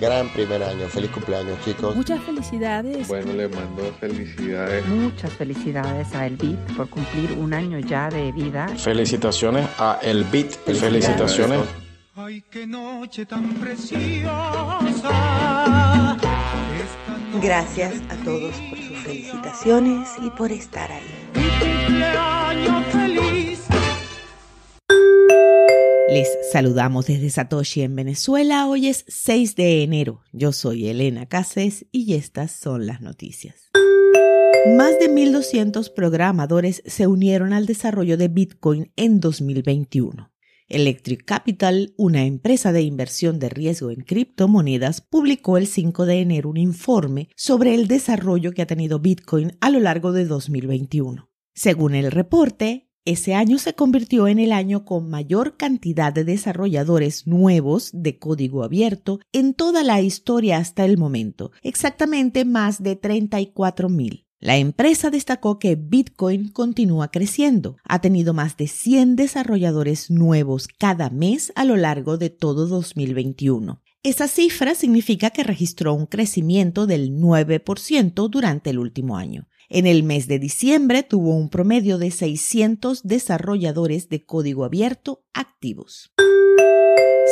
gran primer año. Feliz cumpleaños, chicos. Muchas felicidades. Bueno, le mando felicidades. Muchas felicidades a El Beat por cumplir un año ya de vida. Felicitaciones a El Beat. Felicitaciones. Ay, qué noche tan preciosa. Gracias a todos por sus felicitaciones y por estar ahí. Les saludamos desde Satoshi en Venezuela. Hoy es 6 de enero. Yo soy Elena Cases y estas son las noticias. Más de 1.200 programadores se unieron al desarrollo de Bitcoin en 2021. Electric Capital, una empresa de inversión de riesgo en criptomonedas, publicó el 5 de enero un informe sobre el desarrollo que ha tenido Bitcoin a lo largo de 2021. Según el reporte, ese año se convirtió en el año con mayor cantidad de desarrolladores nuevos de código abierto en toda la historia hasta el momento, exactamente más de 34.000. La empresa destacó que Bitcoin continúa creciendo. Ha tenido más de 100 desarrolladores nuevos cada mes a lo largo de todo 2021. Esa cifra significa que registró un crecimiento del 9% durante el último año. En el mes de diciembre tuvo un promedio de 600 desarrolladores de código abierto activos.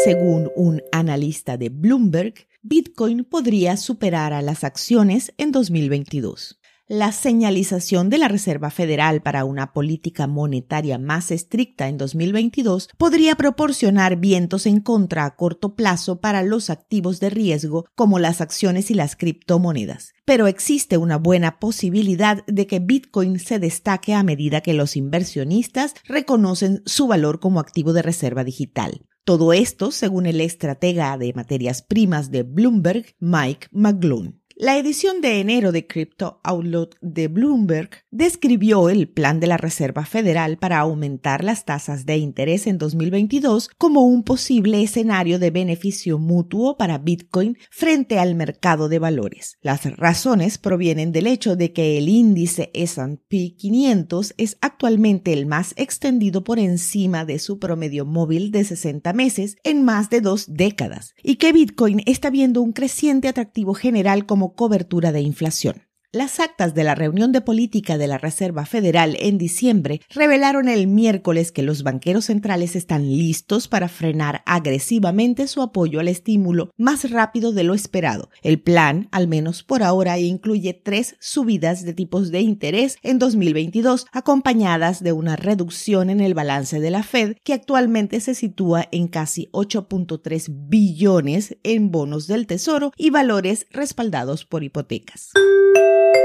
Según un analista de Bloomberg, Bitcoin podría superar a las acciones en 2022 la señalización de la Reserva Federal para una política monetaria más estricta en 2022 podría proporcionar vientos en contra a corto plazo para los activos de riesgo como las acciones y las criptomonedas. Pero existe una buena posibilidad de que Bitcoin se destaque a medida que los inversionistas reconocen su valor como activo de reserva digital. Todo esto según el estratega de materias primas de Bloomberg, Mike McGloon. La edición de enero de Crypto Outlook de Bloomberg describió el plan de la Reserva Federal para aumentar las tasas de interés en 2022 como un posible escenario de beneficio mutuo para Bitcoin frente al mercado de valores. Las razones provienen del hecho de que el índice S&P 500 es actualmente el más extendido por encima de su promedio móvil de 60 meses en más de dos décadas y que Bitcoin está viendo un creciente atractivo general como cobertura de inflación. Las actas de la reunión de política de la Reserva Federal en diciembre revelaron el miércoles que los banqueros centrales están listos para frenar agresivamente su apoyo al estímulo más rápido de lo esperado. El plan, al menos por ahora, incluye tres subidas de tipos de interés en 2022, acompañadas de una reducción en el balance de la Fed, que actualmente se sitúa en casi 8.3 billones en bonos del Tesoro y valores respaldados por hipotecas.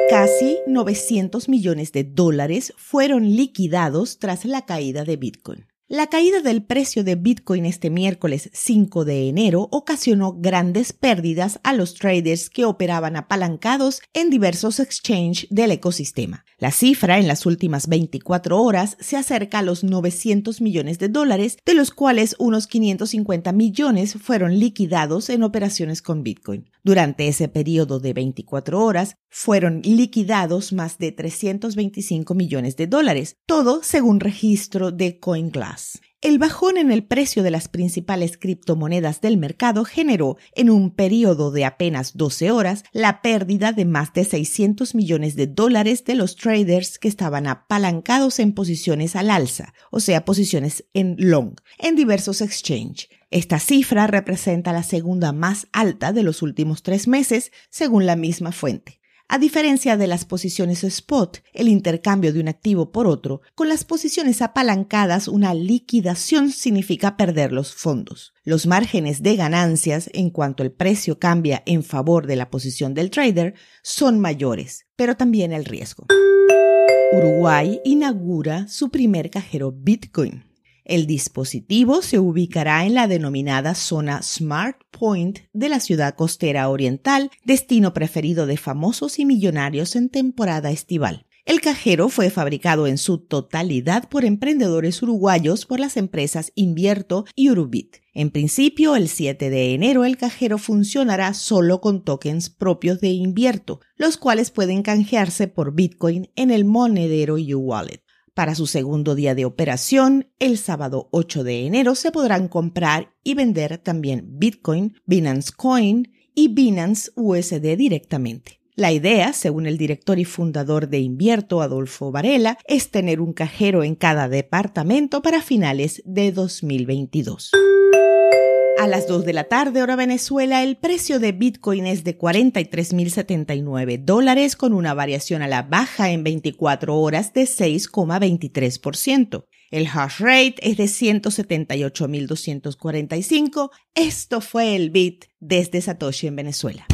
Casi 900 millones de dólares fueron liquidados tras la caída de Bitcoin. La caída del precio de Bitcoin este miércoles 5 de enero ocasionó grandes pérdidas a los traders que operaban apalancados en diversos exchanges del ecosistema. La cifra en las últimas 24 horas se acerca a los 900 millones de dólares, de los cuales unos 550 millones fueron liquidados en operaciones con Bitcoin. Durante ese periodo de 24 horas fueron liquidados más de 325 millones de dólares, todo según registro de CoinGlass. El bajón en el precio de las principales criptomonedas del mercado generó, en un periodo de apenas 12 horas, la pérdida de más de 600 millones de dólares de los traders que estaban apalancados en posiciones al alza, o sea, posiciones en long, en diversos exchanges. Esta cifra representa la segunda más alta de los últimos tres meses, según la misma fuente. A diferencia de las posiciones spot, el intercambio de un activo por otro, con las posiciones apalancadas una liquidación significa perder los fondos. Los márgenes de ganancias en cuanto el precio cambia en favor de la posición del trader son mayores, pero también el riesgo. Uruguay inaugura su primer cajero Bitcoin. El dispositivo se ubicará en la denominada zona Smart Point de la ciudad costera oriental, destino preferido de famosos y millonarios en temporada estival. El cajero fue fabricado en su totalidad por emprendedores uruguayos por las empresas Invierto y Urubit. En principio, el 7 de enero el cajero funcionará solo con tokens propios de Invierto, los cuales pueden canjearse por Bitcoin en el monedero U-Wallet. Para su segundo día de operación, el sábado 8 de enero, se podrán comprar y vender también Bitcoin, Binance Coin y Binance USD directamente. La idea, según el director y fundador de Invierto, Adolfo Varela, es tener un cajero en cada departamento para finales de 2022. A las 2 de la tarde, hora Venezuela, el precio de Bitcoin es de 43.079 dólares con una variación a la baja en 24 horas de 6,23%. El hash rate es de 178.245. Esto fue el Bit desde Satoshi en Venezuela.